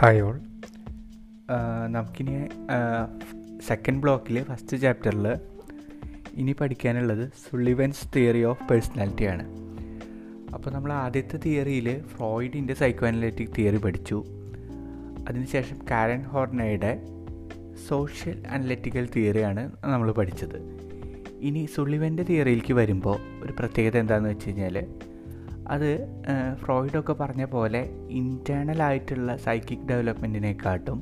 Hi all നമുക്കിനി second ബ്ലോക്കിലെ first ചാപ്റ്ററിൽ ഇനി പഠിക്കാനുള്ളത് സുള്ളിവൻസ് തിയറി ഓഫ് പേഴ്സണാലിറ്റിയാണ് അപ്പോൾ നമ്മൾ ആദ്യത്തെ തിയറിയിൽ ഫ്രോയിഡിന്റെ സൈക്കോ അനലറ്റിക് തിയറി പഠിച്ചു. അതിനുശേഷം കാരൻ ഹോർണയുടെ സോഷ്യൽ അനലറ്റിക്കൽ തിയറിയാണ് നമ്മൾ പഠിച്ചത്. ഇനി സുള്ളിവന്റെ തിയറിയിലേക്ക് വരുമ്പോൾ ഒരു പ്രത്യേകത എന്താണെന്ന് വെച്ച് കഴിഞ്ഞാൽ അത് ഫ്രോയിഡൊക്കെ പറഞ്ഞ പോലെ ഇന്റേർണൽ ആയിട്ടുള്ള സൈക്കിക് ഡെവലപ്മെന്റിനെക്കാട്ടും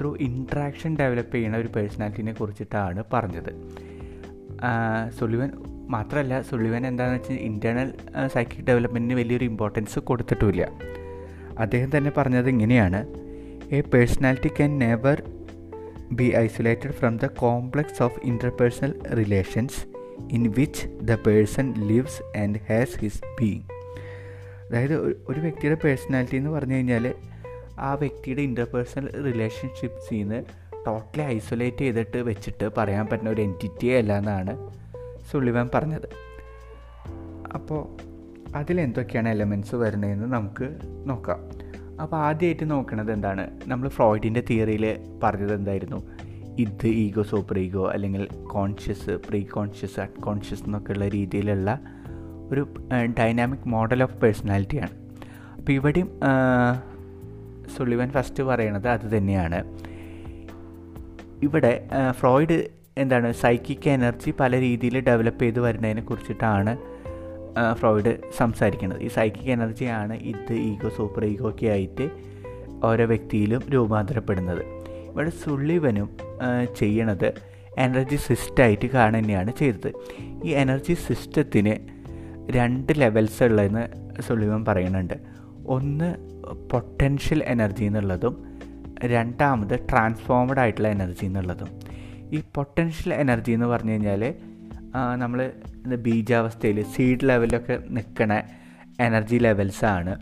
ത്രൂ ഇൻട്രാക്ഷൻ ഡെവലപ്പ് ചെയ്യുന്ന ഒരു പേഴ്സണാലിറ്റിനെ കുറിച്ചിട്ടാണ് പറഞ്ഞത്. സുളിവൻ മാത്രമല്ല സുളിവൻ എന്താണെന്ന് വെച്ചാൽ ഇന്റേർണൽ സൈക്കിക് ഡെവലപ്മെന്റിന് വലിയൊരു ഇമ്പോർട്ടൻസ് കൊടുത്തിട്ടുമില്ല. അദ്ദേഹം തന്നെ പറഞ്ഞത് ഇങ്ങനെയാണ് a personality can never be isolated from the complex of interpersonal relations in which the person lives and has his being അതായത് ഒരു വ്യക്തിയുടെ പേഴ്സണാലിറ്റി എന്ന് പറഞ്ഞു കഴിഞ്ഞാൽ ആ വ്യക്തിയുടെ ഇന്റർപേഴ്സണൽ റിലേഷൻഷിപ്സിൽ നിന്ന് ടോട്ടലി ഐസൊലേറ്റ് ചെയ്തിട്ട് വെച്ചിട്ട് പറയാൻ പറ്റുന്ന ഒരു എന്റിറ്റി അല്ല എന്നാണ് സുള്ളിവൻ പറഞ്ഞത്. അപ്പോൾ അതിലെന്തൊക്കെയാണ് എലമെന്റ്സ് വരുന്നതെന്ന് നമുക്ക് നോക്കാം. അപ്പോൾ ആദ്യമായിട്ട് നോക്കണത് എന്താണ്? നമ്മൾ ഫ്രോയിഡിന്റെ തിയറിയിൽ പറഞ്ഞത് എന്തായിരുന്നു? ഇത് ഈഗോ സൂപ്പർ ഈഗോ അല്ലെങ്കിൽ കോൺഷ്യസ് പ്രീ കോൺഷ്യസ് അൺകോൺഷ്യസ് എന്നൊക്കെയുള്ള രീതിയിലുള്ള ഒരു ഡൈനാമിക് മോഡൽ ഓഫ് പേഴ്സണാലിറ്റിയാണ് അപ്പോൾ ഇവിടെയും സുളിവൻ ഫസ്റ്റ് പറയണത് അത് തന്നെയാണ്. ഇവിടെ ഫ്രോയിഡ് എന്താണ് സൈക്കിക് എനർജി പല രീതിയിൽ ഡെവലപ്പ് ചെയ്ത് വരുന്നതിനെ കുറിച്ചിട്ടാണ് ഫ്രോയിഡ് സംസാരിക്കുന്നത്. ഈ സൈക്കിക് എനർജിയാണ് ഇത് ഈഗോ സൂപ്പർ ഈഗോ ഒക്കെ ആയിട്ട് ഓരോ വ്യക്തിയിലും രൂപാന്തരപ്പെടുന്നത്. ഇവിടെ സുള്ളിവനും ചെയ്യണത് എനർജി സിസ്റ്റായിട്ട് കാണുക തന്നെയാണ് ചെയ്തത്. ഈ എനർജി സിസ്റ്റത്തിന് രണ്ട് ലെവൽസ് ഉള്ളതെന്ന് സുള്ളിവൻ പറയുന്നുണ്ട്. ഒന്ന് പൊട്ടൻഷ്യൽ എനർജി എന്നുള്ളതും രണ്ടാമത് ട്രാൻസ്ഫോമഡ് ആയിട്ടുള്ള എനർജി എന്നുള്ളതും. ഈ പൊട്ടൻഷ്യൽ എനർജി എന്ന് പറഞ്ഞു കഴിഞ്ഞാൽ നമ്മൾ ബീജാവസ്ഥയിൽ സീഡ് ലെവലിലൊക്കെ നിൽക്കണ എനർജി ലെവൽസാണ്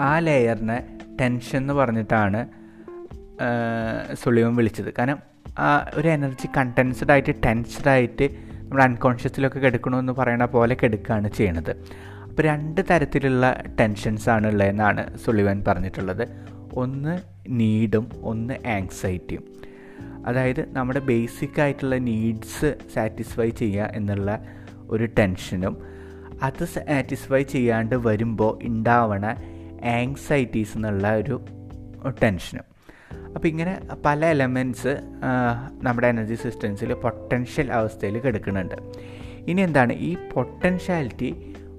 ആ ലെയറിനെ ടെൻഷൻ എന്ന് പറഞ്ഞിട്ടാണ് സുളിവൻ വിളിച്ചത്. കാരണം ആ ഒരു എനർജി കണ്ടൻസ്ഡ് ആയിട്ട് ടെൻസ്ഡ് ആയിട്ട് നമ്മൾ അൺകോൺഷ്യസിലൊക്കെ കിടക്കണമെന്ന് പറയുന്ന പോലെ കിടക്കുകയാണ് ചെയ്യണത്. അപ്പോൾ രണ്ട് തരത്തിലുള്ള ടെൻഷൻസാണ് ഉള്ളതെന്നാണ് സുളിവൻ പറഞ്ഞിട്ടുള്ളത്. ഒന്ന് നീഡും ഒന്ന് ആങ്സൈറ്റിയും അതായത് നമ്മുടെ ബേസിക് ആയിട്ടുള്ള നീഡ്സ് സാറ്റിസ്ഫൈ ചെയ്യുക എന്നുള്ള ഒരു ടെൻഷനും അത് സാറ്റിസ്ഫൈ ചെയ്യാണ്ട് വരുമ്പോൾ ഉണ്ടാവണ ആങ്സൈറ്റീസ് എന്നുള്ള ഒരു ടെൻഷനും അപ്പോൾ ഇങ്ങനെ പല എലമെന്റ്സ് നമ്മുടെ എനർജി സിസ്റ്റംസിൽ പൊട്ടൻഷ്യൽ അവസ്ഥയിൽ കിടക്കുന്നുണ്ട്. ഇനി എന്താണ്? ഈ പൊട്ടൻഷ്യാലിറ്റി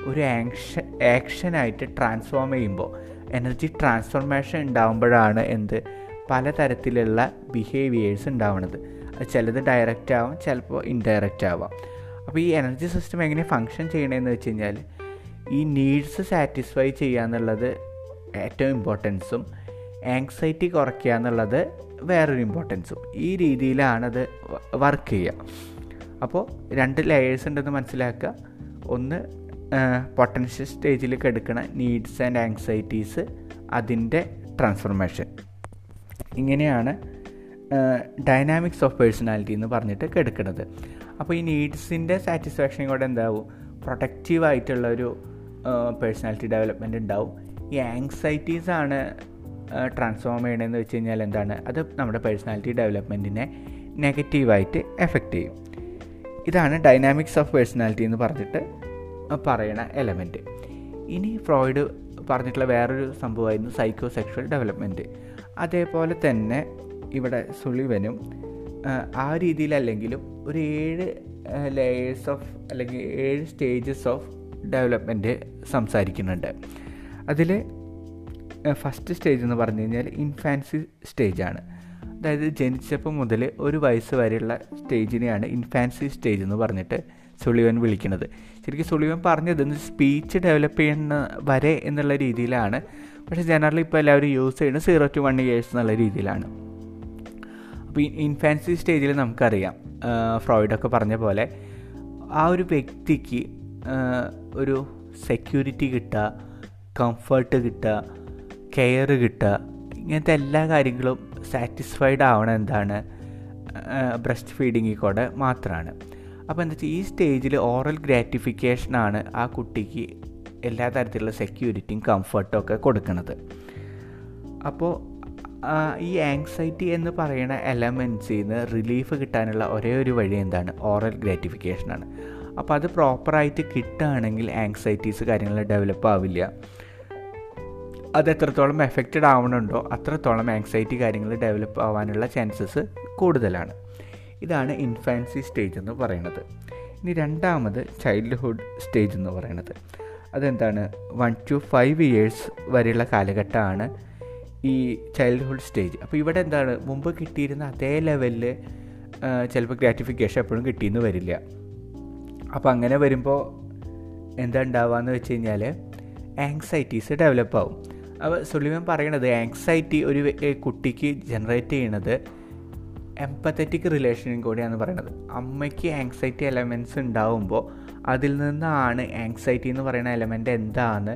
ഒരു ആക്ഷൻ ആക്ഷനായിട്ട് ട്രാൻസ്ഫോം ചെയ്യുമ്പോൾ എനർജി ട്രാൻസ്ഫോർമേഷൻ ഉണ്ടാകുമ്പോഴാണ് എന്ത്? പലതരത്തിലുള്ള ബിഹേവിയേഴ്സ് ഉണ്ടാവുന്നത് അത് ചിലത് ഡയറക്റ്റ് ആവാം ചിലപ്പോൾ ഇൻഡയറക്റ്റ് ആവാം. അപ്പോൾ ഈ എനർജി സിസ്റ്റം എങ്ങനെ ഫങ്ഷൻ ചെയ്യണമെന്ന് വെച്ച് കഴിഞ്ഞാൽ ഈ നീഡ്സ് സാറ്റിസ്ഫൈ ചെയ്യുക എന്നുള്ളത് ഏറ്റവും ഇമ്പോർട്ടൻസും ആങ്സൈറ്റി കുറയ്ക്കുക എന്നുള്ളത് വേറൊരു ഇമ്പോർട്ടൻസും ഈ രീതിയിലാണത് വർക്ക് ചെയ്യുക. അപ്പോൾ രണ്ട് ലെയേഴ്സ് ഉണ്ടെന്ന് മനസ്സിലാക്കുക. ഒന്ന് പൊട്ടൻഷ്യൽ സ്റ്റേജിലേക്ക് എടുക്കുന്ന നീഡ്സ് ആൻഡ് ആങ്സൈറ്റീസ് അതിന്റെ ട്രാൻസ്ഫോർമേഷൻ ഇങ്ങനെയാണ് ഡൈനാമിക്സ് ഓഫ് പേഴ്സണാലിറ്റി എന്ന് പറഞ്ഞിട്ട് കെടുക്കുന്നത് അപ്പോൾ ഈ നീഡ്സിന്റെ സാറ്റിസ്ഫാക്ഷൻ കൂടെ എന്താവും? പ്രൊട്ടക്റ്റീവ് ആയിട്ടുള്ള ഒരു പേഴ്സണാലിറ്റി ഡെവലപ്മെന്റ് ഉണ്ടാവും. ഈ ആങ്സൈറ്റീസ് ആണ് ട്രാൻസ്ഫോം ചെയ്യണമെന്ന് വെച്ച് കഴിഞ്ഞാൽ എന്താണ്? അത് നമ്മുടെ പേഴ്സണാലിറ്റി ഡെവലപ്മെന്റിനെ നെഗറ്റീവായിട്ട് എഫക്റ്റ് ചെയ്യും. ഇതാണ് ഡൈനാമിക്സ് ഓഫ് പേഴ്സണാലിറ്റി എന്ന് പറഞ്ഞിട്ട് പറയണ എലമെന്റ് ഇനി ഫ്രോയിഡ് പറഞ്ഞിട്ടുള്ള വേറൊരു സംഭവമായിരുന്നു സൈക്കോ സെക്ഷൽ ഡെവലപ്മെന്റ് അതേപോലെ തന്നെ ഇവിടെ സുളിവനും ആ രീതിയിലല്ലെങ്കിലും ഒരു ഏഴ് ലെയേഴ്സ് ഓഫ് അല്ലെങ്കിൽ ഏഴ് സ്റ്റേജസ് ഓഫ് ഡെവലപ്മെന്റ് സംസാരിക്കുന്നുണ്ട്. അതിൽ ഫസ്റ്റ് സ്റ്റേജ് എന്ന് പറഞ്ഞു കഴിഞ്ഞാൽ ഇൻഫാൻസി സ്റ്റേജാണ് അതായത് ജനിച്ചപ്പോൾ മുതൽ ഒരു വയസ്സ് വരെയുള്ള സ്റ്റേജിനെയാണ് ഇൻഫാൻസി സ്റ്റേജ് എന്ന് പറഞ്ഞിട്ട് സുളിവൻ വിളിക്കുന്നത്. ശരിക്കും സുളിവൻ പറഞ്ഞത് സ്പീച്ച് ഡെവലപ്പ് ചെയ്യുന്ന വരെ എന്നുള്ള രീതിയിലാണ്. പക്ഷേ ജനറലി ഇപ്പോൾ എല്ലാവരും യൂസ് ചെയ്യുന്നത് സീറോ ടു വൺ ഇയേഴ്സ് എന്നുള്ള രീതിയിലാണ്. അപ്പോൾ ഇൻഫാൻസി സ്റ്റേജിൽ നമുക്കറിയാം ഫ്രോയിഡൊക്കെ പറഞ്ഞ പോലെ ആ ഒരു വ്യക്തിക്ക് ഒരു സെക്യൂരിറ്റി കിട്ടുക കംഫർട്ട് കിട്ടുക കെയർ കിട്ടുക. ഇങ്ങനത്തെ എല്ലാ കാര്യങ്ങളും സാറ്റിസ്ഫൈഡ് ആവണ എന്താണ്? ബ്രസ്റ്റ് ഫീഡിങ്ങിൽ കൂടെ മാത്രമാണ് അപ്പോൾ എന്താ വെച്ചാൽ ഈ സ്റ്റേജിൽ ഓറൽ ഗ്രാറ്റിഫിക്കേഷനാണ് ആ കുട്ടിക്ക് എല്ലാ തരത്തിലുള്ള സെക്യൂരിറ്റിയും കംഫർട്ടും ഒക്കെ കൊടുക്കുന്നത് അപ്പോൾ ഈ ആങ്സൈറ്റി എന്ന് പറയുന്ന എലമെൻസിൽ നിന്ന് റിലീഫ് കിട്ടാനുള്ള ഒരേ ഒരു വഴി എന്താണ്? ഓറൽ ഗ്രാറ്റിഫിക്കേഷനാണ് അപ്പോൾ അത് പ്രോപ്പറായിട്ട് കിട്ടുകയാണെങ്കിൽ ആങ്സൈറ്റീസ് കാര്യങ്ങൾ ഡെവലപ്പ് ആവില്ല. അത് എത്രത്തോളം എഫക്റ്റഡ് ആവണുണ്ടോ അത്രത്തോളം ആങ്സൈറ്റി കാര്യങ്ങൾ ഡെവലപ്പ് ആവാനുള്ള ചാൻസസ് കൂടുതലാണ്. ഇതാണ് ഇൻഫാൻസി സ്റ്റേജ് എന്ന് പറയുന്നത്. ഇനി രണ്ടാമത് ചൈൽഡ്ഹുഡ് സ്റ്റേജ് എന്ന് പറയുന്നത്. അതെന്താണ്? വൺ ടു ഫൈവ് ഇയേഴ്സ് വരെയുള്ള കാലഘട്ടമാണ് ഈ ചൈൽഡ്ഹുഡ് സ്റ്റേജ് അപ്പോൾ ഇവിടെ എന്താണ്? മുമ്പ് കിട്ടിയിരുന്ന അതേ ലെവലിൽ ചിലപ്പോൾ ഗ്രാറ്റിഫിക്കേഷൻ എപ്പോഴും കിട്ടിയെന്ന് വരില്ല. അപ്പോൾ അങ്ങനെ വരുമ്പോൾ എന്താ ഉണ്ടാവുക എന്ന് വെച്ച് കഴിഞ്ഞാൽ ആങ്സൈറ്റീസ് ഡെവലപ്പ് ആവും. അപ്പോൾ സുലിമൻ പറയണത് ആങ്സൈറ്റി ഒരു കുട്ടിക്ക് ജനറേറ്റ് ചെയ്യണത് എംപത്തറ്റിക് റിലേഷനും കൂടിയാണ് പറയുന്നത് അമ്മയ്ക്ക് ആങ്സൈറ്റി എലമെന്റ്സ് ഉണ്ടാവുമ്പോൾ അതിൽ നിന്നാണ് ആങ്സൈറ്റി എന്ന് പറയുന്ന എലമെന്റ് എന്താണെന്ന്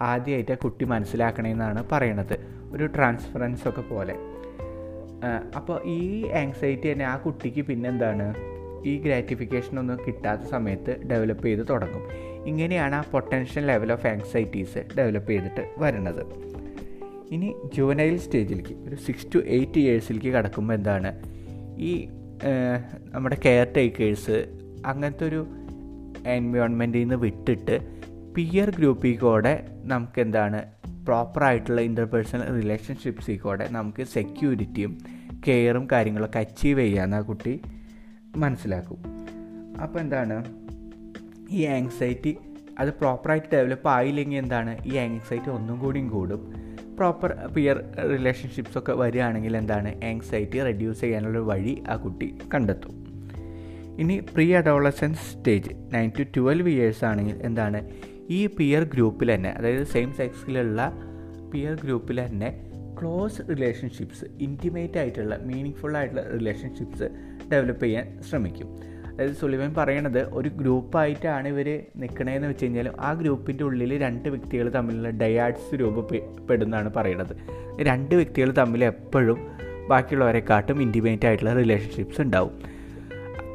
ആദ്യമായിട്ട് കുട്ടി മനസ്സിലാക്കണമെന്നാണ് പറയണത്. ഒരു ട്രാൻസ്ഫറൻസ് ഒക്കെ പോലെ. അപ്പോൾ ഈ ആങ്സൈറ്റി തന്നെ ആ കുട്ടിക്ക് പിന്നെന്താണ്? ഈ ഗ്രാറ്റിഫിക്കേഷൻ ഒന്നും കിട്ടാത്ത സമയത്ത് ഡെവലപ്പ് ചെയ്ത് തുടങ്ങും. ഇങ്ങനെയാണ് ആ potential level of anxieties develop ചെയ്തിട്ട് വരുന്നത്. ഇനി ജുവനൈൽ സ്റ്റേജിലേക്ക് ഒരു സിക്സ് ടു എയ്റ്റ് ഇയേഴ്സിലേക്ക് കടക്കുമ്പോൾ എന്താണ്? ഈ നമ്മുടെ കെയർ ടേക്കേഴ്സ് അങ്ങനത്തെ ഒരു എൻവയോൺമെന്റിൽ നിന്ന് വിട്ടിട്ട് പിയർ ഗ്രൂപ്പിൽ കൂടെ നമുക്ക് എന്താണ് പ്രോപ്പറായിട്ടുള്ള ഇന്റർപേഴ്സണൽ റിലേഷൻഷിപ്സിൽ കൂടെ നമുക്ക് സെക്യൂരിറ്റിയും കെയറും കാര്യങ്ങളൊക്കെ അച്ചീവ് ചെയ്യാമെന്ന് ആ കുട്ടി മനസ്സിലാക്കും. അപ്പോൾ എന്താണ്? ഈ ആങ്സൈറ്റി അത് പ്രോപ്പറായിട്ട് ഡെവലപ്പ് ആയില്ലെങ്കിൽ എന്താണ്? ഈ ആങ്സൈറ്റി ഒന്നും കൂടിയും കൂടും. പ്രോപ്പർ പിയർ റിലേഷൻഷിപ്സൊക്കെ വരികയാണെങ്കിൽ എന്താണ്? ആങ്സൈറ്റി റെഡ്യൂസ് ചെയ്യാനുള്ള വഴി ആ കുട്ടി കണ്ടെത്തും. ഇനി pre adolescence stage nine to twelve years ആണെങ്കിൽ എന്താണ്? ഈ പിയർ ഗ്രൂപ്പിൽ തന്നെ അതായത് സെയിം സെക്സിലുള്ള പിയർ ഗ്രൂപ്പിൽ തന്നെ ക്ലോസ് റിലേഷൻഷിപ്സ് ഇന്റിമേറ്റ് ആയിട്ടുള്ള മീനിങ് ഫുൾ ആയിട്ടുള്ള റിലേഷൻഷിപ്സ് ഡെവലപ്പ് ചെയ്യാൻ ശ്രമിക്കും. അതായത് സുലിവൻ പറയണത് ഒരു ഗ്രൂപ്പായിട്ടാണ് ഇവർ നിൽക്കണതെന്ന് വെച്ച് കഴിഞ്ഞാൽ ആ ഗ്രൂപ്പിന്റെ ഉള്ളിൽ രണ്ട് വ്യക്തികൾ തമ്മിലുള്ള ഡയാഡ്സ് രൂപപ്പെടുന്നതാണ് പറയണത്. രണ്ട് വ്യക്തികൾ തമ്മിൽ എപ്പോഴും ബാക്കിയുള്ളവരെക്കാട്ടും ഇന്റിമേറ്റ് ആയിട്ടുള്ള റിലേഷൻഷിപ്സ് ഉണ്ടാവും.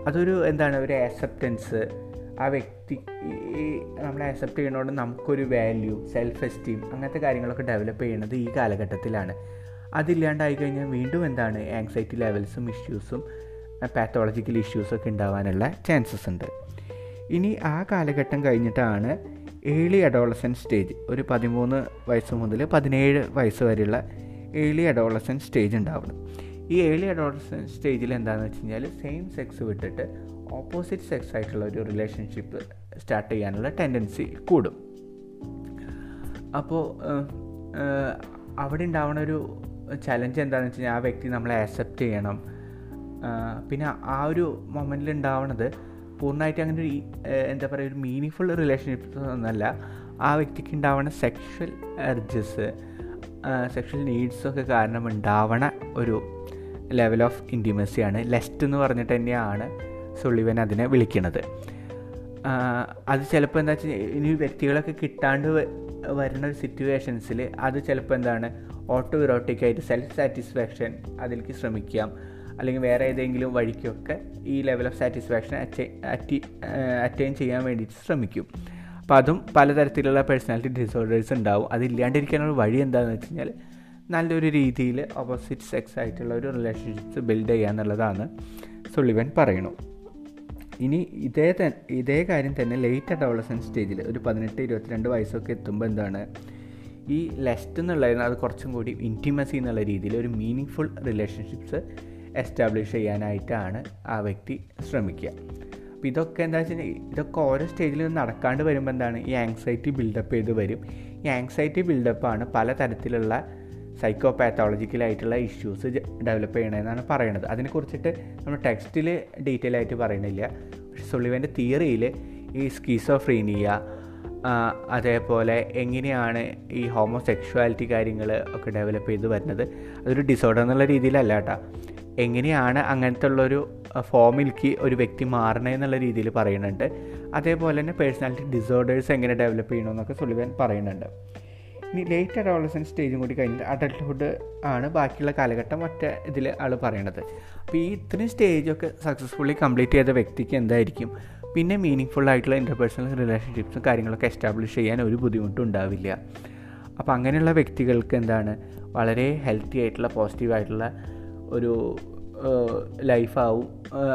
അതൊരു എന്താണ് ഒരു ആക്സെപ്റ്റൻസ് ആ വ്യക്തി നമ്മളെ അക്സെപ്റ്റ് ചെയ്യുന്നതുകൊണ്ട് നമുക്കൊരു വാല്യൂ സെൽഫ് എസ്റ്റീം അങ്ങനത്തെ കാര്യങ്ങളൊക്കെ ഡെവലപ്പ് ചെയ്യണത് ഈ കാലഘട്ടത്തിലാണ്. അതില്ലാണ്ടായി കഴിഞ്ഞാൽ വീണ്ടും എന്താണ് ആങ്സൈറ്റി ലെവൽസും ഇഷ്യൂസും പാത്തോളജിക്കൽ ഇഷ്യൂസൊക്കെ ഉണ്ടാവാനുള്ള ചാൻസസ് ഉണ്ട്. ഇനി ആ കാലഘട്ടം കഴിഞ്ഞിട്ടാണ് ഏർലി അഡോളസൻ സ്റ്റേജ് ഒരു പതിമൂന്ന് വയസ്സ് മുതൽ പതിനേഴ് വയസ്സ് വരെയുള്ള ഏർലി അഡോളസൻ സ്റ്റേജ് ഉണ്ടാവുന്നത്. ഈ ഏർലി അഡോളസൻ സ്റ്റേജിൽ എന്താണെന്ന് വെച്ച് കഴിഞ്ഞാൽ സെയിം സെക്സ് വിട്ടിട്ട് ഓപ്പോസിറ്റ് സെക്സ് ആയിട്ടുള്ള ഒരു റിലേഷൻഷിപ്പ് സ്റ്റാർട്ട് ചെയ്യാനുള്ള ടെൻഡൻസി കൂടും. അപ്പോൾ അവിടെ ഉണ്ടാവുന്ന ഒരു ചലഞ്ച് എന്താണെന്ന് വെച്ച് കഴിഞ്ഞാൽ ആ വ്യക്തി നമ്മളെ ആക്സെപ്റ്റ് ചെയ്യണം. പിന്നെ ആ ഒരു മൊമെന്റിൽ ഉണ്ടാവുന്നത് പൂർണമായിട്ട് അങ്ങനെ ഒരു എന്താ പറയുക ഒരു മീനിങ് ഫുൾ റിലേഷൻഷിപ്പ് ഒന്നല്ല. ആ വ്യക്തിക്ക് ഉണ്ടാവുന്ന സെക്ഷൽ എർജസ് സെക്ഷൽ നീഡ്സൊക്കെ കാരണം ഉണ്ടാവണ ഒരു ലെവൽ ഓഫ് ഇന്റിമസിയാണ് ലെസ്റ്റ് എന്ന് പറഞ്ഞിട്ട് തന്നെയാണ് സുള്ളിവൻ അതിനെ വിളിക്കുന്നത് അത് ചിലപ്പോൾ എന്താ വെച്ചാൽ ഇനി വ്യക്തികളൊക്കെ കിട്ടാണ്ട് വരുന്ന ഒരു സിറ്റുവേഷൻസിൽ അത് ചിലപ്പോൾ എന്താണ് ഓട്ടോ ഇറോട്ടിക്കായിട്ട് സെൽഫ് സാറ്റിസ്ഫാക്ഷൻ അതിലേക്ക് ശ്രമിക്കാം. അല്ലെങ്കിൽ വേറെ ഏതെങ്കിലും വഴിക്കൊക്കെ ഈ ലെവൽ ഓഫ് സാറ്റിസ്ഫാക്ഷൻ അറ്റി അറ്റൈൻ ചെയ്യാൻ വേണ്ടിയിട്ട് ശ്രമിക്കും. അപ്പോൾ അതും പലതരത്തിലുള്ള പേഴ്സണാലിറ്റി ഡിസോർഡേഴ്സ് ഉണ്ടാവും. അതില്ലാണ്ടിരിക്കാനുള്ള വഴി എന്താണെന്ന് വെച്ച് കഴിഞ്ഞാൽ നല്ലൊരു രീതിയിൽ ഓപ്പോസിറ്റ് സെക്സ് ആയിട്ടുള്ള ഒരു റിലേഷൻഷിപ്പ്സ് ബിൽഡ് ചെയ്യുക എന്നുള്ളതാണ് സുളിവൻ പറയണു ഇനി ഇതേ ഇതേ കാര്യം തന്നെ ലേറ്റ് അഡോളസന്റ് സ്റ്റേജിൽ ഒരു പതിനെട്ട് ഇരുപത്തിരണ്ട് വയസ്സൊക്കെ എത്തുമ്പോൾ എന്താണ്? ഈ ലെസ്റ്റ് എന്നുള്ളതിന് അത് കുറച്ചും കൂടി ഇന്റിമസി എന്നുള്ള രീതിയിൽ ഒരു മീനിങ് ഫുൾ റിലേഷൻഷിപ്സ് എസ്റ്റാബ്ലിഷ് ചെയ്യാനായിട്ടാണ് ആ വ്യക്തി ശ്രമിക്കുക. അപ്പോൾ ഇതൊക്കെ എന്താ വെച്ചാൽ ഇതൊക്കെ ഓരോ സ്റ്റേജിൽ നിന്ന് നടക്കാണ്ട് വരുമ്പോൾ എന്താണ്? ഈ ആങ്സൈറ്റി ബിൽഡപ്പ് ചെയ്ത് വരും. ഈ ആങ്സൈറ്റി ബിൽഡപ്പാണ് പലതരത്തിലുള്ള സൈക്കോ പാത്തോളജിക്കലായിട്ടുള്ള ഇഷ്യൂസ് ഡെവലപ്പ് ചെയ്യണമെന്നാണ് പറയണത്. അതിനെക്കുറിച്ചിട്ട് നമ്മൾ ടെക്സ്റ്റിൽ ഡീറ്റെയിൽ ആയിട്ട് പറയണില്ല. പക്ഷെ സുളിവന്റെ തിയറിയിൽ ഈ സ്കീസോഫ്രീനിയ അതേപോലെ എങ്ങനെയാണ് ഈ ഹോമോസെക്ഷുവാലിറ്റി കാര്യങ്ങൾ ഒക്കെ ഡെവലപ്പ് ചെയ്ത് വരുന്നത്. അതൊരു ഡിസോർഡർ എന്നുള്ള രീതിയിലല്ല കേട്ടോ. എങ്ങനെയാണ് അങ്ങനത്തെ ഉള്ളൊരു ഫോമിലേക്ക് ഒരു വ്യക്തി മാറണേ എന്നുള്ള രീതിയിൽ പറയുന്നുണ്ട്. അതേപോലെ തന്നെ പേഴ്സണാലിറ്റി ഡിസോർഡേഴ്സ് എങ്ങനെ ഡെവലപ്പ് ചെയ്യണമെന്നൊക്കെ സുലിവൻ പറയുന്നുണ്ട്. ഇനി ലേറ്റ് അഡോളസൻസ് സ്റ്റേജും കൂടി കഴിഞ്ഞിട്ട് അഡൾട്ട്ഹുഡ് ആണ് ബാക്കിയുള്ള കാലഘട്ടം ഒറ്റ ഇതിൽ ആൾ പറയണത്. അപ്പോൾ ഈ ഇത്രയും സ്റ്റേജൊക്കെ സക്സസ്ഫുള്ളി കംപ്ലീറ്റ് ചെയ്ത വ്യക്തിക്ക് എന്തായിരിക്കും? പിന്നെ മീനിങ് ഫുൾ ആയിട്ടുള്ള ഇന്റർപേഴ്സണൽ റിലേഷൻഷിപ്സും കാര്യങ്ങളൊക്കെ എസ്റ്റാബ്ലിഷ് ചെയ്യാൻ ഒരു ബുദ്ധിമുട്ടും ഉണ്ടാവില്ല. അപ്പോൾ അങ്ങനെയുള്ള വ്യക്തികൾക്ക് എന്താണ്? വളരെ ഹെൽത്തി ആയിട്ടുള്ള പോസിറ്റീവായിട്ടുള്ള ഒരു ലൈഫാവും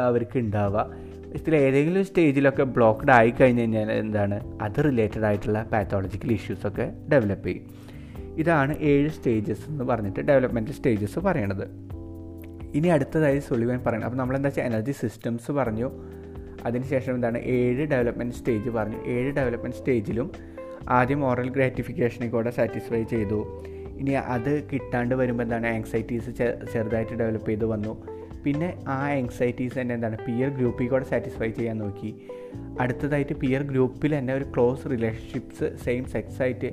അവർക്ക് ഉണ്ടാവുക ഇതിൽ ഏതെങ്കിലും സ്റ്റേജിലൊക്കെ ബ്ലോക്ക്ഡ് ആയി കഴിഞ്ഞ് കഴിഞ്ഞാൽ എന്താണ്? അത് റിലേറ്റഡ് ആയിട്ടുള്ള പാത്തോളജിക്കൽ ഇഷ്യൂസൊക്കെ ഡെവലപ്പ് ചെയ്യും. ഇതാണ് ഏഴ് സ്റ്റേജസ് എന്ന് പറഞ്ഞിട്ട് ഡെവലപ്മെന്റ് സ്റ്റേജസ് പറയണത്. ഇനി അടുത്തതായി സുളിവൻ പറയണം. അപ്പോൾ നമ്മളെന്താ വെച്ചാൽ എനർജി സിസ്റ്റംസ് പറഞ്ഞു. അതിനുശേഷം എന്താണ്? ഏഴ് ഡെവലപ്മെന്റ് സ്റ്റേജ് പറഞ്ഞു. ഏഴ് ഡെവലപ്മെന്റ് സ്റ്റേജിലും ആദ്യം ഓറൽ ഗ്രാറ്റിഫിക്കേഷനെ കൂടെ സാറ്റിസ്ഫൈ ചെയ്തു. ഇനി അത് കിട്ടാണ്ട് വരുമ്പോൾ എന്താണ് ആങ്സൈറ്റീസ് ചെറുതായിട്ട് ഡെവലപ്പ് ചെയ്ത് വന്നു. പിന്നെ ആ ആങ്സൈറ്റീസ് തന്നെ എന്താണ് പിയർ ഗ്രൂപ്പിൽ കൂടെ സാറ്റിസ്ഫൈ ചെയ്യാൻ നോക്കി. അടുത്തതായിട്ട് പിയർ ഗ്രൂപ്പിൽ തന്നെ ഒരു ക്ലോസ് റിലേഷൻഷിപ്സ് സെയിം സെക്സ് ആയിട്ട്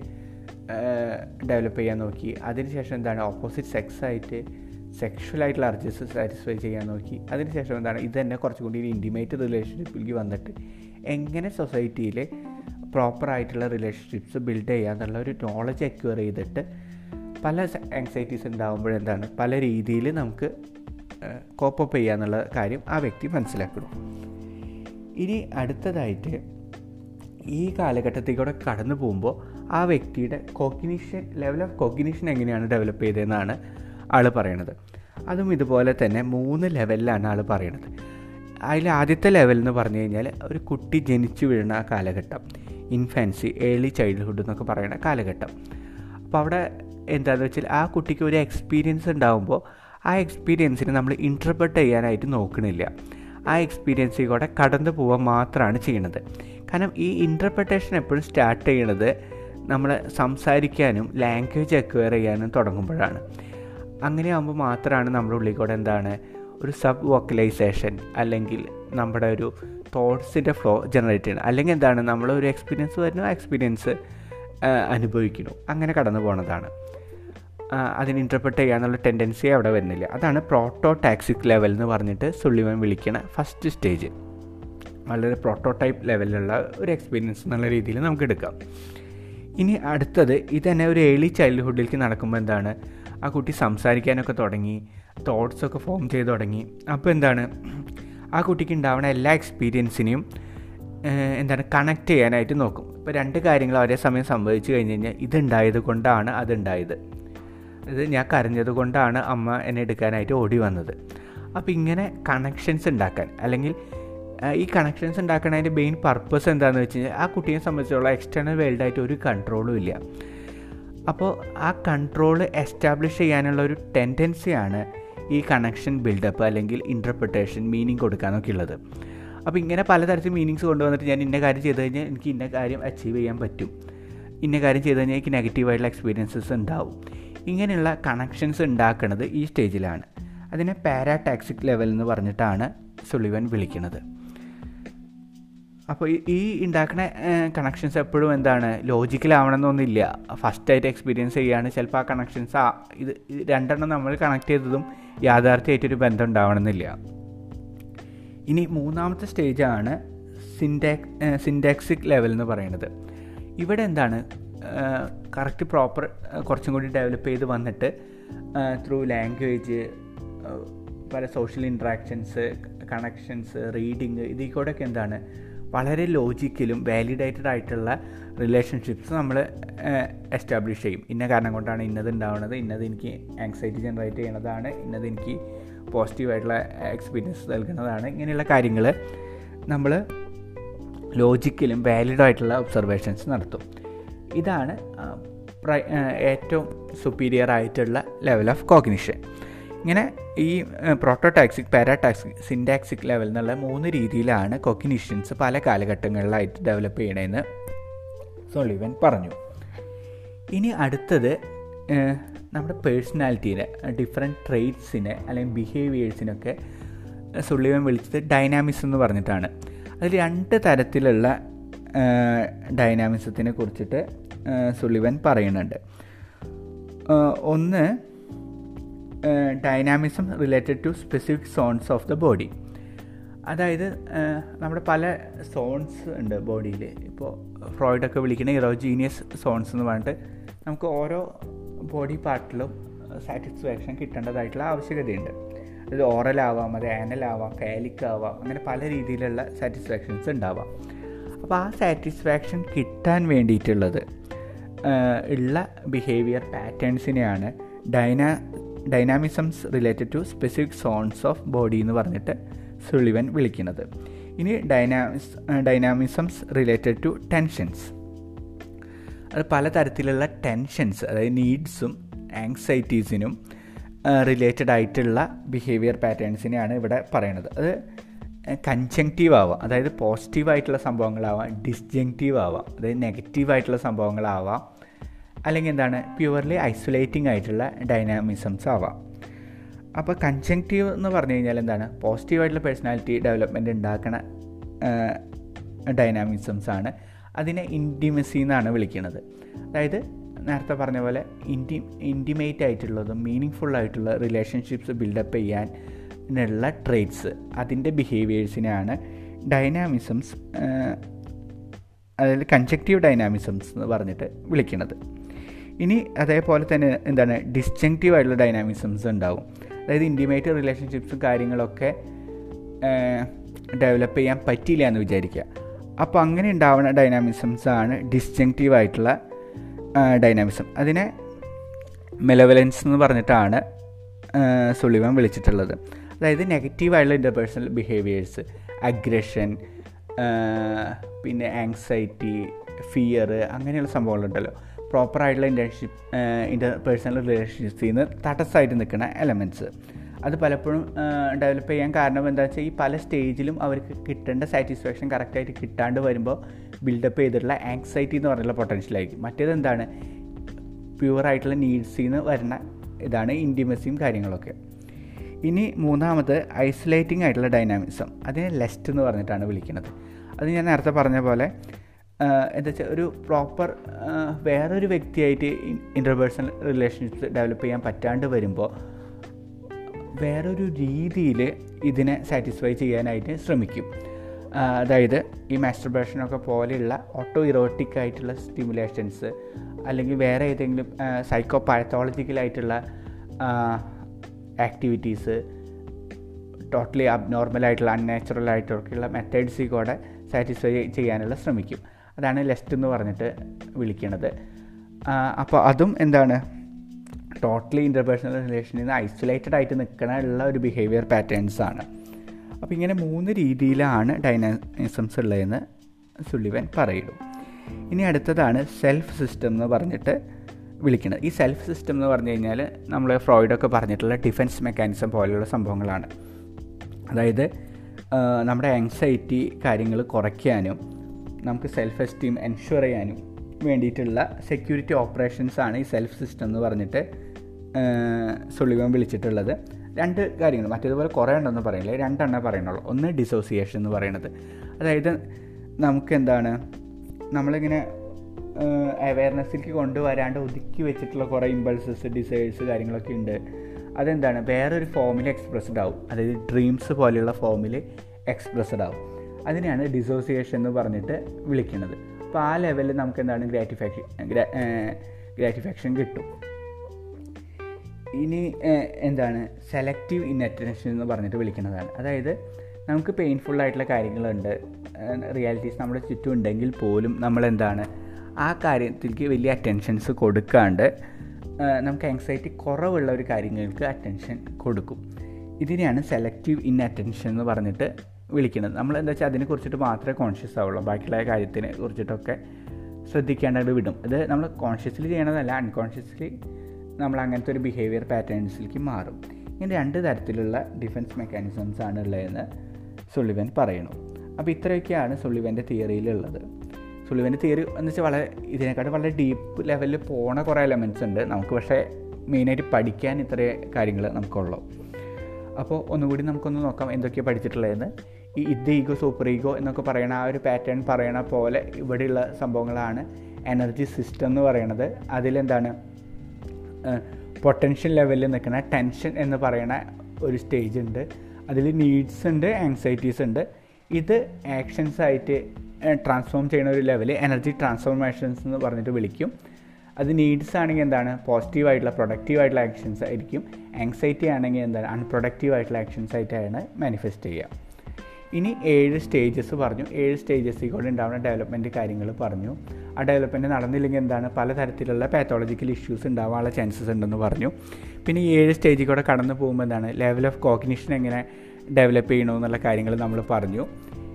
ഡെവലപ്പ് ചെയ്യാൻ നോക്കി. അതിനുശേഷം എന്താണ് ഓപ്പോസിറ്റ് സെക്സ് ആയിട്ട് സെക്ഷൽ ആയിട്ടുള്ള അർജസ് സാറ്റിസ്ഫൈ ചെയ്യാൻ നോക്കി. അതിനുശേഷം എന്താണ് ഇത് തന്നെ കുറച്ചും കൂടി ഇന്റിമേറ്റ് റിലേഷൻഷിപ്പിലേക്ക് വന്നിട്ട് എങ്ങനെ സൊസൈറ്റിയിൽ പ്രോപ്പറായിട്ടുള്ള റിലേഷൻഷിപ്സ് ബിൽഡ് ചെയ്യുക എന്നുള്ള ഒരു നോളജ് അക്വയർ ചെയ്തിട്ട് പല ആങ്സൈറ്റീസ് ഉണ്ടാകുമ്പോഴെന്താണ് പല രീതിയിൽ നമുക്ക് കോപ്പപ്പ് ചെയ്യുക എന്നുള്ള കാര്യം ആ വ്യക്തി മനസ്സിലാക്കണം ഇനി അടുത്തതായിട്ട് ഈ കാലഘട്ടത്തിൽ കൂടെ കടന്നു പോകുമ്പോൾ ആ വ്യക്തിയുടെ കോഗ്നിഷൻ ലെവൽ ഓഫ് കോഗ്നിഷൻ എങ്ങനെയാണ് ഡെവലപ്പ് ചെയ്തതെന്നാണ് ആൾ പറയണത്. അതും ഇതുപോലെ തന്നെ മൂന്ന് ലെവലിലാണ് ആൾ പറയണത്. അതിൽ ആദ്യത്തെ ലെവൽ എന്ന് പറഞ്ഞു കഴിഞ്ഞാൽ ഒരു കുട്ടി ജനിച്ചു വീഴുന്ന ആ കാലഘട്ടം. ഇൻഫാൻസി ഏർലി ചൈൽഡ്ഹുഡ് എന്നൊക്കെ പറയുന്ന കാലഘട്ടം. അപ്പോൾ അവിടെ എന്താണെന്ന് വെച്ചാൽ ആ കുട്ടിക്ക് ഒരു എക്സ്പീരിയൻസ് ഉണ്ടാകുമ്പോൾ ആ എക്സ്പീരിയൻസിനെ നമ്മൾ ഇന്റർപ്രറ്റ് ചെയ്യാനായിട്ട് നോക്കണില്ല. ആ എക്സ്പീരിയൻസിൽ കൂടെ കടന്നു പോകാൻ മാത്രമാണ് ചെയ്യണത്. കാരണം ഈ ഇന്റർപ്രിട്ടേഷൻ എപ്പോഴും സ്റ്റാർട്ട് ചെയ്യണത് നമ്മൾ സംസാരിക്കാനും ലാംഗ്വേജ് അക്വയർ ചെയ്യാനും തുടങ്ങുമ്പോഴാണ്. അങ്ങനെ ആകുമ്പോൾ മാത്രമാണ് നമ്മുടെ ഉള്ളിൽ കൂടെ എന്താണ് ഒരു സബ് വോക്കലൈസേഷൻ അല്ലെങ്കിൽ നമ്മുടെ ഒരു തോട്ട്സിന്റെ ഫ്ലോ ജനറേറ്റ് ചെയ്യണം അല്ലെങ്കിൽ എന്താണ് നമ്മളൊരു എക്സ്പീരിയൻസ് വരുന്നു ആ എക്സ്പീരിയൻസ് അനുഭവിക്കുന്നു. അങ്ങനെ കടന്നു പോകുന്നതാണ് അതിന് ഇന്റർപ്രറ്റ് ചെയ്യാനുള്ള ടെൻഡൻസി അവിടെ വരുന്നില്ല. അതാണ് പ്രോട്ടോ ടാക്സിക് ലെവൽ എന്ന് പറഞ്ഞിട്ട് സുള്ളിവൻ വിളിക്കണ ഫസ്റ്റ് സ്റ്റേജ് വളരെ പ്രോട്ടോടൈപ്പ് ലെവലിലുള്ള ഒരു എക്സ്പീരിയൻസ് എന്നുള്ള രീതിയിൽ നമുക്ക് എടുക്കാം. ഇനി അടുത്തത് ഇത് തന്നെ ഒരു ഏർലി ചൈൽഡ്ഹുഡിലേക്ക് നടക്കുമ്പോൾ എന്താണ്? ആ കുട്ടി സംസാരിക്കാനൊക്കെ തുടങ്ങി തോട്ട്സൊക്കെ ഫോം ചെയ്ത് തുടങ്ങി. അപ്പോൾ എന്താണ്? ആ കുട്ടിക്ക് ഉണ്ടാവുന്ന എല്ലാ എക്സ്പീരിയൻസിനെയും എന്താണ് കണക്ട് ചെയ്യാനായിട്ട് നോക്കും. ഇപ്പോൾ രണ്ട് കാര്യങ്ങൾ ഒരേ സമയം സംഭവിച്ചു കഴിഞ്ഞ് കഴിഞ്ഞാൽ ഇതുണ്ടായത് കൊണ്ടാണ് അതുണ്ടായത്. ഇത് ഞാൻ കരഞ്ഞത് കൊണ്ടാണ് അമ്മ എന്നെ എടുക്കാനായിട്ട് ഓടി വന്നത്. അപ്പോൾ ഇങ്ങനെ കണക്ഷൻസ് ഉണ്ടാക്കാൻ അല്ലെങ്കിൽ ഈ കണക്ഷൻസ് ഉണ്ടാക്കുന്നതിന്റെ മെയിൻ പർപ്പസ് എന്താണെന്ന് വെച്ച് കഴിഞ്ഞാൽ ആ കുട്ടിയെ സംബന്ധിച്ചുള്ള എക്സ്റ്റേണൽ വേൾഡായിട്ട് ഒരു കൺട്രോളും ഇല്ല. അപ്പോൾ ആ കൺട്രോൾ എസ്റ്റാബ്ലിഷ് ചെയ്യാനുള്ള ഒരു ടെൻഡൻസിയാണ് ഈ കണക്ഷൻ ബിൽഡപ്പ് അല്ലെങ്കിൽ ഇന്റർപ്രിട്ടേഷൻ മീനിങ് കൊടുക്കാനൊക്കെ ഉള്ളത്. അപ്പോൾ ഇങ്ങനെ പലതരത്തിൽ മീനിങ്സ് കൊണ്ടുവന്നിട്ട് ഞാൻ ഇന്ന കാര്യം ചെയ്ത് കഴിഞ്ഞാൽ എനിക്ക് ഇന്ന കാര്യം അച്ചീവ് ചെയ്യാൻ പറ്റും. ഇന്ന കാര്യം ചെയ്ത് കഴിഞ്ഞാൽ എനിക്ക് നെഗറ്റീവായിട്ടുള്ള എക്സ്പീരിയൻസസ് ഉണ്ടാവും. ഇങ്ങനെയുള്ള കണക്ഷൻസ് ഉണ്ടാക്കുന്നത് ഈ സ്റ്റേജിലാണ് അതിനെ പാരാടാക്സിക് ലെവൽ എന്ന് പറഞ്ഞിട്ടാണ് സുളിവൻ വിളിക്കുന്നത്. അപ്പോൾ ഈ ഉണ്ടാക്കുന്ന കണക്ഷൻസ് എപ്പോഴും എന്താണ് ലോജിക്കലാവണമെന്നൊന്നുമില്ല ഫസ്റ്റായിട്ട് എക്സ്പീരിയൻസ് ചെയ്യുകയാണ് ചിലപ്പോൾ ആ കണക്ഷൻസ് ആ ഇത് രണ്ടെണ്ണം നമ്മൾ കണക്ട് ചെയ്തതും യാഥാർത്ഥ്യമായിട്ടൊരു ബന്ധം ഉണ്ടാവണമെന്നില്ല ഇനി മൂന്നാമത്തെ സ്റ്റേജാണ് സിൻഡാക് സിൻഡാക്സിക് ലെവൽ എന്ന് പറയുന്നത്. ഇവിടെ എന്താണ് കറക്റ്റ് പ്രോപ്പർ കുറച്ചും കൂടി ഡെവലപ്പ് ചെയ്ത് വന്നിട്ട് ത്രൂ ലാംഗ്വേജ് പല സോഷ്യൽ ഇൻട്രാക്ഷൻസ് കണക്ഷൻസ് റീഡിങ് ഇതിൽ കൂടെയൊക്കെ എന്താണ് വളരെ ലോജിക്കലും വാലിഡേറ്റഡ് ആയിട്ടുള്ള റിലേഷൻഷിപ്സ് നമ്മൾ എസ്റ്റാബ്ലിഷ് ചെയ്യും. ഇന്ന കാരണം കൊണ്ടാണ് ഇന്നത് ഉണ്ടാവുന്നത് ഇന്നത് എനിക്ക് ആങ്സൈറ്റി ജനറേറ്റ് ചെയ്യണതാണ് ഇന്നത് എനിക്ക് പോസിറ്റീവായിട്ടുള്ള എക്സ്പീരിയൻസ് നൽകുന്നതാണ്. ഇങ്ങനെയുള്ള കാര്യങ്ങൾ നമ്മൾ ലോജിക്കലും വാലിഡ് ആയിട്ടുള്ള ഒബ്സർവേഷൻസ് നടത്തും. ഇതാണ് ഏറ്റവും സുപ്പീരിയർ ആയിട്ടുള്ള ലെവൽ ഓഫ് കോഗ്നിഷൻ ഇങ്ങനെ ഈ പ്രോട്ടോടാക്സിക് പാരാടാക്സിക് സിൻടാക്സിക് ലെവൽ എന്നുള്ള മൂന്ന് രീതിയിലാണ് കൊഗ്നിഷൻസ് പല കാലഘട്ടങ്ങളിലായിട്ട് ഡെവലപ്പ് ചെയ്യണമെന്ന് സൊളിവൻ പറഞ്ഞു. ഇനി അടുത്തത് നമ്മുടെ പേഴ്സണാലിറ്റീനെ ഡിഫറെന്റ് ട്രെയ്റ്റ്സിനെ അല്ലെങ്കിൽ ബിഹേവിയേഴ്സിനൊക്കെ സുള്ളിവൻ വിളിച്ചത് ഡൈനാമിക്സ് എന്ന് പറഞ്ഞിട്ടാണ്. അതിൽ രണ്ട് തരത്തിലുള്ള ഡൈനാമിസത്തിനെ കുറിച്ചിട്ട് സുളിവൻ പറയുന്നുണ്ട്. ഒന്ന് dynamism related to specific zones of the body അതായത് നമ്മുടെ പല സോൺസ് ഉണ്ട് ബോഡിയിൽ ഇപ്പോൾ ഫ്രോയിഡൊക്കെ വിളിക്കുന്ന ഇറോജീനിയസ് സോൺസ് എന്ന് പറഞ്ഞിട്ട് നമുക്ക് ഓരോ ബോഡി പാർട്ടിലും സാറ്റിസ്ഫാക്ഷൻ കിട്ടേണ്ടതായിട്ടുള്ള ആവശ്യകതയുണ്ട്. അത് ഓറലാവാം അത് ആനലാവാം ഫാലിക് ആവാം അങ്ങനെ പല രീതിയിലുള്ള സാറ്റിസ്ഫാക്ഷൻസ് ഉണ്ടാവാം. അപ്പോൾ ആ സാറ്റിസ്ഫാക്ഷൻ കിട്ടാൻ വേണ്ടിയിട്ടുള്ളത് ഉള്ള ബിഹേവിയർ പാറ്റേൺസിനെയാണ് ഡൈനാ dynamisms related to specific zones of body എന്ന് പറഞ്ഞിട്ട് സുളിവൻ വിളിക്കുന്നത്. ഇനി ഡൈനാമിസ് ഡൈനാമിസംസ് റിലേറ്റഡ് ടു ടെൻഷൻസ് അത് പലതരത്തിലുള്ള ടെൻഷൻസ് അതായത് നീഡ്സും ആങ്സൈറ്റീസിനും റിലേറ്റഡ് ആയിട്ടുള്ള ബിഹേവിയർ പാറ്റേൺസിനെയാണ് ഇവിടെ പറയുന്നത് അത് കൺജങ്റ്റീവ് ആവാം. അതായത് പോസിറ്റീവായിട്ടുള്ള സംഭവങ്ങളാവാം ഡിസ്ജങ്റ്റീവ് ആവാം. അതായത് നെഗറ്റീവ് ആയിട്ടുള്ള സംഭവങ്ങളാവാം. അല്ലെങ്കിൽ എന്താണ്? പ്യുവർലി ഐസൊലേറ്റിംഗ് ആയിട്ടുള്ള ഡൈനാമിസംസ് ആവാം. അപ്പോൾ കൺജങ്റ്റീവ് എന്ന് പറഞ്ഞു കഴിഞ്ഞാൽ എന്താണ്? പോസിറ്റീവ് ആയിട്ടുള്ള പേഴ്സണാലിറ്റി ഡെവലപ്മെന്റ് ഉണ്ടാക്കണ ഡൈനാമിസംസ് ആണ്. അതിനെ ഇന്റിമസി എന്നാണ് വിളിക്കുന്നത്. അതായത് നേരത്തെ പറഞ്ഞ പോലെ ഇന്റി ഇന്റിമേറ്റ് ആയിട്ടുള്ളതും മീനിങ് ഫുള്ളായിട്ടുള്ള റിലേഷൻഷിപ്സ് ബിൽഡപ്പ് ചെയ്യാനുള്ള ട്രേറ്റ്സ് അതിന്റെ ബിഹേവിയേഴ്സിനെയാണ് ഡൈനാമിസംസ് അതായത് കൺജക്റ്റീവ് ഡൈനാമിസംസ് എന്ന് പറഞ്ഞിട്ട് വിളിക്കുന്നത്. ഇനി അതേപോലെ തന്നെ എന്താണ് ഡിസ്ജങ്റ്റീവ് ആയിട്ടുള്ള ഡൈനാമിസംസ് ഉണ്ടാവും. അതായത് ഇന്റിമേറ്റ് റിലേഷൻഷിപ്സും കാര്യങ്ങളൊക്കെ ഡെവലപ്പ് ചെയ്യാൻ പറ്റിയില്ല എന്ന് വിചാരിക്കുക. അപ്പോൾ അങ്ങനെ ഉണ്ടാവുന്ന ഡൈനാമിസംസ് ആണ് ഡിസ്ജങ്റ്റീവ് ആയിട്ടുള്ള ഡൈനാമിസം അതിനെ മെലവലൻസ് എന്ന് പറഞ്ഞിട്ടാണ് സുളിവൻ വിളിച്ചിട്ടുള്ളത്. അതായത് നെഗറ്റീവായിട്ടുള്ള ഇന്റർപേഴ്സണൽ ബിഹേവിയേഴ്സ് അഗ്രഷൻ പിന്നെ ആങ്സൈറ്റി ഫിയർ അങ്ങനെയുള്ള സംഭവങ്ങളുണ്ടല്ലോ. പ്രോപ്പറായിട്ടുള്ള ഇന്റേൺഷിപ്പ് ഇന്റർ പേഴ്സണൽ നിന്ന് തടസ്സമായിട്ട് നിൽക്കുന്ന എലമെന്റ്സ് അത് പലപ്പോഴും ഡെവലപ്പ് ചെയ്യാൻ കാരണം എന്താ വെച്ചാൽ ഈ പല സ്റ്റേജിലും അവർക്ക് കിട്ടേണ്ട സാറ്റിസ്ഫാക്ഷൻ കറക്റ്റായിട്ട് കിട്ടാണ്ട് വരുമ്പോൾ ബിൽഡപ്പ് ചെയ്തിട്ടുള്ള ആങ്സൈറ്റി എന്ന് പറഞ്ഞുള്ള പൊട്ടൻഷ്യലായിരിക്കും മറ്റേത് എന്താണ്? പ്യുവറായിട്ടുള്ള നീഡ്സിൽ നിന്ന് വരുന്ന ഇതാണ് ഇന്റിമസിയും കാര്യങ്ങളൊക്കെ. ഇനി മൂന്നാമത് ഐസൊലേറ്റിംഗ് ആയിട്ടുള്ള ഡൈനാമിസം അതിനെ ലെസ്റ്റ് എന്ന് പറഞ്ഞിട്ടാണ് വിളിക്കുന്നത്. അത് ഞാൻ നേരത്തെ പറഞ്ഞ പോലെ എന്താ വെച്ചാൽ ഒരു പ്രോപ്പർ വേറൊരു വ്യക്തിയായിട്ട് ഇന്റർപേഴ്സണൽ റിലേഷൻഷിപ്സ് ഡെവലപ്പ് ചെയ്യാൻ പറ്റാണ്ട് വരുമ്പോൾ വേറൊരു രീതിയിൽ ഇതിനെ സാറ്റിസ്ഫൈ ചെയ്യാനായിട്ട് ശ്രമിക്കും. അതായത് ഈ മാസ്റ്റർബേഷനൊക്കെ പോലെയുള്ള ഓട്ടോ ഇറോട്ടിക് ആയിട്ടുള്ള സ്റ്റിമുലേഷൻസ് അല്ലെങ്കിൽ വേറെ ഏതെങ്കിലും സൈക്കോ പാത്തോളജിക്കലായിട്ടുള്ള ആക്ടിവിറ്റീസ് ടോട്ടലി അൺനാച്ചുറൽ ആയിട്ടൊക്കെയുള്ള മെത്തേഡ്സിൽ കൂടെ സാറ്റിസ്ഫൈ ചെയ്യാനുള്ള ശ്രമിക്കും. അതാണ് ലെസ്റ്റ് എന്ന് പറഞ്ഞിട്ട് വിളിക്കുന്നത് അപ്പോൾ അതും എന്താണ്? ടോട്ടലി ഇന്റർപേഴ്സണൽ റിലേഷനിൽ നിന്ന് ഐസൊലേറ്റഡ് ആയിട്ട് നിൽക്കണുള്ള ഒരു ബിഹേവിയർ പാറ്റേൺസ് ആണ്. അപ്പോൾ ഇങ്ങനെ മൂന്ന് രീതിയിലാണ് ഡൈനാമിസംസ് ഉള്ളതെന്ന് സുള്ളിവൻ പറയുന്നു. ഇനി അടുത്തതാണ് സെൽഫ് സിസ്റ്റം എന്ന് പറഞ്ഞിട്ട് വിളിക്കുന്നത് ഈ സെൽഫ് സിസ്റ്റം എന്ന് പറഞ്ഞു കഴിഞ്ഞാൽ നമ്മൾ ഫ്രോയിഡൊക്കെ പറഞ്ഞിട്ടുള്ള ഡിഫൻസ് മെക്കാനിസം പോലെയുള്ള സംഭവങ്ങളാണ്. അതായത് നമ്മുടെ ആങ്സൈറ്റി കാര്യങ്ങൾ കുറയ്ക്കാനും നമുക്ക് സെൽഫ് എസ്റ്റീം എൻഷുർ ചെയ്യാനും വേണ്ടിയിട്ടുള്ള സെക്യൂരിറ്റി ഓപ്പറേഷൻസ് ആണ് ഈ സെൽഫ് സിസ്റ്റം എന്ന് പറഞ്ഞിട്ട് സുളിവൻ വിളിച്ചിട്ടുള്ളത്. രണ്ട് കാര്യങ്ങൾ മറ്റേതുപോലെ കുറേ ഉണ്ടെന്ന് പറയുന്നില്ല രണ്ടെണ്ണേ പറയണുള്ളൂ. ഒന്ന് ഡിസോസിയേഷൻ എന്ന് പറയുന്നത് അതായത് നമുക്ക് എന്താണ് നമ്മളിങ്ങനെ അവയർനെസ്സിലേക്ക് കൊണ്ടുവരാണ്ട് ഒതുക്കി വെച്ചിട്ടുള്ള കുറേ ഇമ്പൾസസ് ഡിസൈഡ്സ് കാര്യങ്ങളൊക്കെ ഉണ്ട്. അതെന്താണ്? വേറൊരു ഫോമിൽ എക്സ്പ്രസ്ഡ് ആവും. അതായത് ഡ്രീംസ് പോലെയുള്ള ഫോമിൽ എക്സ്പ്രസ്ഡ് ആവും. അതിനെയാണ് ഡിസോസിയേഷൻ എന്ന് പറഞ്ഞിട്ട് വിളിക്കുന്നത്. അപ്പോൾ ആ ലെവലിൽ നമുക്ക് എന്താണ് ഗ്രാറ്റിഫാക്ഷൻ ഗ്രാറ്റിഫാക്ഷൻ കിട്ടും. ഇനി എന്താണ്? സെലക്റ്റീവ് ഇൻഅറ്റൻഷൻ എന്ന് പറഞ്ഞിട്ട് വിളിക്കുന്നതാണ്. അതായത് നമുക്ക് പെയിൻഫുൾ ആയിട്ടുള്ള കാര്യങ്ങളുണ്ട്. റിയാലിറ്റീസ് നമ്മുടെ ചുറ്റും ഉണ്ടെങ്കിൽ പോലും നമ്മളെന്താണ്? ആ കാര്യത്തിലേക്ക് വലിയ അറ്റൻഷൻസ് കൊടുക്കാണ്ട് നമുക്ക് ആങ്സൈറ്റി കുറവുള്ള ഒരു കാര്യങ്ങൾക്ക് അറ്റൻഷൻ കൊടുക്കും. ഇതിനെയാണ് സെലക്റ്റീവ് ഇൻ അറ്റൻഷൻ എന്ന് പറഞ്ഞിട്ട് വിളിക്കുന്നത്. നമ്മൾ എന്താ വെച്ചാൽ അതിനെക്കുറിച്ചിട്ട് മാത്രമേ കോൺഷ്യസ് ആവുള്ളൂ. ബാക്കിയുള്ള കാര്യത്തിനെ കുറിച്ചിട്ടൊക്കെ ശ്രദ്ധിക്കേണ്ടത് വിടും. ഇത് നമ്മൾ കോൺഷ്യസ്ലി ചെയ്യണതല്ല അൺകോൺഷ്യസ്ലി നമ്മൾ അങ്ങനത്തെ ഒരു ബിഹേവിയർ പാറ്റേൺസിലേക്ക് മാറും. ഇങ്ങനെ രണ്ട് തരത്തിലുള്ള ഡിഫൻസ് മെക്കാനിസംസ് ആണ് ഉള്ളതെന്ന് സുള്ളിവൻ പറയുന്നു. അപ്പോൾ ഇത്രയൊക്കെയാണ് സുളിവന്റെ തിയറിയിലുള്ളത് സുളിവന്റെ തിയറി എന്ന് വെച്ചാൽ വളരെ ഇതിനെക്കാട്ടും വളരെ ഡീപ്പ് ലെവലിൽ പോണ കുറേ എലമെന്റ്സ് ഉണ്ട്. നമുക്ക് പക്ഷേ മെയിനായിട്ട് പഠിക്കാൻ ഇത്ര കാര്യങ്ങൾ നമുക്കുള്ളൂ. അപ്പോൾ ഒന്നുകൂടി നമുക്കൊന്ന് നോക്കാം എന്തൊക്കെയാണ് പഠിച്ചിട്ടുള്ളതെന്ന്. ഈ ഇത് ഈഗോ സൂപ്പർ ഈഗോ എന്നൊക്കെ പറയണ ആ ഒരു പാറ്റേൺ പറയണ പോലെ ഇവിടെയുള്ള സംഭവങ്ങളാണ്. എനർജി സിസ്റ്റം എന്ന് പറയണത്. അതിലെന്താണ്? പൊട്ടൻഷ്യൽ ലെവലിൽ നിൽക്കുന്ന ടെൻഷൻ എന്ന് പറയുന്ന ഒരു സ്റ്റേജ് ഉണ്ട്. അതിൽ നീഡ്സ് ഉണ്ട് ആങ്സൈറ്റീസ് ഉണ്ട്. ഇത് ആക്ഷൻസ് ആയിട്ട് ട്രാൻസ്ഫോം ചെയ്യുന്ന ഒരു ലെവൽ എനർജി ട്രാൻസ്ഫോർമേഷൻസ് എന്ന് പറഞ്ഞിട്ട് വിളിക്കും. അത് നീഡ്സ് ആണെങ്കിൽ എന്താണ്? പോസിറ്റീവ് ആയിട്ടുള്ള പ്രൊഡക്റ്റീവ് ആയിട്ടുള്ള ആക്ഷൻസ് ആയിരിക്കും. ആങ്സൈറ്റി ആണെങ്കിൽ എന്താണ്? അൺപ്രൊഡക്റ്റീവ് ആയിട്ടുള്ള ആക്ഷൻസ് ആയിട്ടാണ് മാനിഫെസ്റ്റ് ചെയ്യുക. ഇനി ഏഴ് സ്റ്റേജസ് പറഞ്ഞു. ഏഴ് സ്റ്റേജസ് കൂടെ ഉണ്ടാവുന്ന ഡെവലപ്മെന്റ് കാര്യങ്ങൾ പറഞ്ഞു. ആ ഡെവലപ്മെന്റ് നടന്നില്ലെങ്കിൽ എന്താണ്? പല തരത്തിലുള്ള പാത്തോളജിക്കൽ ഇഷ്യൂസ് ഉണ്ടാവാനുള്ള ചാൻസസ് ഉണ്ടെന്ന് പറഞ്ഞു. പിന്നെ ഈ ഏഴ് സ്റ്റേജിൽ കൂടെ കടന്നു പോകുമ്പോൾ എന്താണ്? ലെവൽ ഓഫ് കോഗ്നിഷൻ എങ്ങനെ ഡെവലപ്പ് ചെയ്യണമെന്നുള്ള കാര്യങ്ങൾ നമ്മൾ പറഞ്ഞു.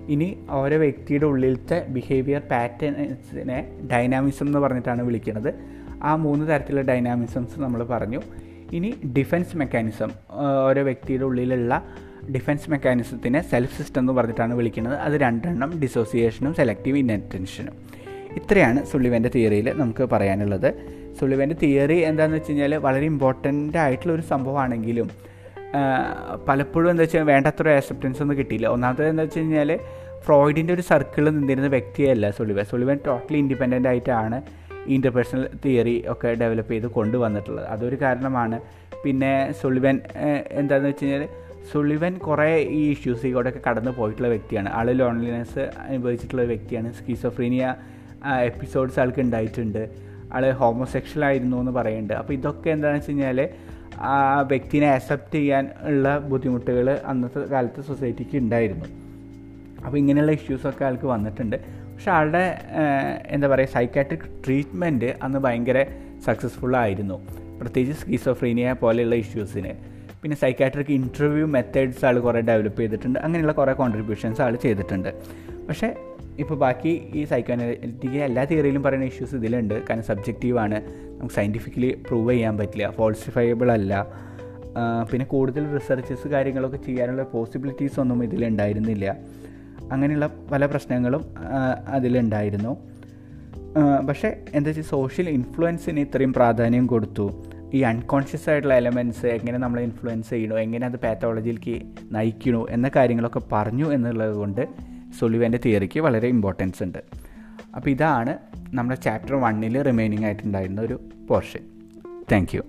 ഇനി ഓരോ വ്യക്തിയുടെ ഉള്ളിലത്തെ ബിഹേവിയർ പാറ്റേൺസിനെ ഡൈനാമിസം എന്ന് പറഞ്ഞിട്ടാണ് വിളിക്കുന്നത്. ആ മൂന്ന് തരത്തിലുള്ള ഡൈനാമിസംസ് നമ്മൾ പറഞ്ഞു. ഇനി ഡിഫൻസ് മെക്കാനിസം ഓരോ വ്യക്തിയുടെ ഉള്ളിലുള്ള ഡിഫൻസ് മെക്കാനിസത്തിനെ സെൽഫ് സിസ്റ്റം എന്ന് പറഞ്ഞിട്ടാണ് വിളിക്കുന്നത്. അത് രണ്ടെണ്ണം ഡിസോസിയേഷനും സെലക്റ്റീവ് ഇന്റൻഷനും ഇത്രയാണ് സുള്ളിവന്റെ തിയറിയിൽ നമുക്ക് പറയാനുള്ളത്. സുള്ളിവന്റെ തിയറി എന്താണെന്ന് വെച്ച് കഴിഞ്ഞാൽ വളരെ ഇമ്പോർട്ടന്റ് ആയിട്ടുള്ള ഒരു സംഭവമാണെങ്കിലും പലപ്പോഴും എന്താ വെച്ചാൽ വേണ്ടത്ര ആക്സെപ്റ്റൻസ് ഒന്നും കിട്ടിയില്ല. ഒന്നാമത്തത് എന്താ വെച്ച് കഴിഞ്ഞാൽ ഫ്രോയിഡിന്റെ ഒരു സർക്കിളിൽ നിന്നിരുന്ന വ്യക്തിയല്ല സുളിവൻ സുളിവൻ ടോട്ടലി ഇൻഡിപെൻഡന്റ് ആയിട്ടാണ് ഇന്റർപേഴ്സണൽ തിയറി ഒക്കെ ഡെവലപ്പ് ചെയ്ത് കൊണ്ടുവന്നിട്ടുള്ളത്. അതൊരു കാരണമാണ്. പിന്നെ സുളിവൻ എന്താണെന്ന് വെച്ച് കഴിഞ്ഞാൽ സുളിവൻ കുറേ ഈ ഇഷ്യൂസിലൂടെയൊക്കെ കടന്നു പോയിട്ടുള്ള വ്യക്തിയാണ്. ആൾ ലോൺലിനെസ് അനുഭവിച്ചിട്ടുള്ള വ്യക്തിയാണ്. സ്കീസോഫ്രീനിയ എപ്പിസോഡ്സ് ആൾക്ക് ഉണ്ടായിട്ടുണ്ട്. ആൾ ഹോമോസെക്ഷൽ ആയിരുന്നു എന്ന് പറയുന്നുണ്ട്. അപ്പോൾ ഇതൊക്കെ എന്താണെന്ന് വെച്ച് കഴിഞ്ഞാൽ ആ വ്യക്തിനെ അക്സെപ്റ്റ് ചെയ്യാൻ ഉള്ള ബുദ്ധിമുട്ടുകൾ അന്നത്തെ കാലത്ത് സൊസൈറ്റിക്ക് ഉണ്ടായിരുന്നു. അപ്പോൾ ഇങ്ങനെയുള്ള ഇഷ്യൂസൊക്കെ ആൾക്ക് വന്നിട്ടുണ്ട്. പക്ഷെ ആളുടെ എന്താ പറയുക സൈക്കാട്രിക് ട്രീറ്റ്മെന്റ് അന്ന് ഭയങ്കര സക്സസ്ഫുൾ ആയിരുന്നു. പ്രത്യേകിച്ച് സ്കീസോഫ്രീനിയ പോലെയുള്ള ഇഷ്യൂസിന് പിന്നെ സൈക്കാട്രിക് ഇന്റർവ്യൂ മെത്തേഡ്സ് ആൾ കുറേ ഡെവലപ്പ് ചെയ്തിട്ടുണ്ട്. അങ്ങനെയുള്ള കുറേ കോൺട്രിബ്യൂഷൻസ് ആൾ ചെയ്തിട്ടുണ്ട്. പക്ഷേ ഇപ്പോൾ ബാക്കി ഈ സൈക്കോ അനാലിറ്റിക്ക് എല്ലാ തിയറിയിലും പറയുന്ന ഇഷ്യൂസ് ഇതിലുണ്ട്. കാരണം സബ്ജക്റ്റീവ് ആണ്. നമുക്ക് സയന്റിഫിക്കലി പ്രൂവ് ചെയ്യാൻ പറ്റില്ല. ഫോൾസിഫയബിൾ അല്ല. പിന്നെ കൂടുതൽ റിസർച്ചസ് കാര്യങ്ങളൊക്കെ ചെയ്യാനുള്ള പോസിബിലിറ്റീസ് ഒന്നും ഇതിലുണ്ടായിരുന്നില്ല. അങ്ങനെയുള്ള പല പ്രശ്നങ്ങളും അതിലുണ്ടായിരുന്നു. പക്ഷേ എന്താ വെച്ചാൽ സോഷ്യൽ ഇൻഫ്ലുവൻസിന് ഇത്രയും പ്രാധാന്യം കൊടുത്തു. ഈ അൺകോൺഷ്യസ് ആയിട്ടുള്ള എലമെന്റ്സ് എങ്ങനെ നമ്മളെ ഇൻഫ്ലുവൻസ് ചെയ്യണോ എങ്ങനെ അത് പാത്തോളജിയിലേക്ക് നയിക്കണോ എന്ന കാര്യങ്ങളൊക്കെ പറഞ്ഞു എന്നുള്ളത് കൊണ്ട് സൊലിവന്റെ തിയറിക്ക് വളരെ ഇമ്പോർട്ടൻസ് ഉണ്ട്. അപ്പോൾ ഇതാണ് നമ്മുടെ ചാപ്റ്റർ വണ്ണിൽ റിമൈനിങ് ആയിട്ടുണ്ടായിരുന്ന ഒരു പോർഷൻ താങ്ക് യു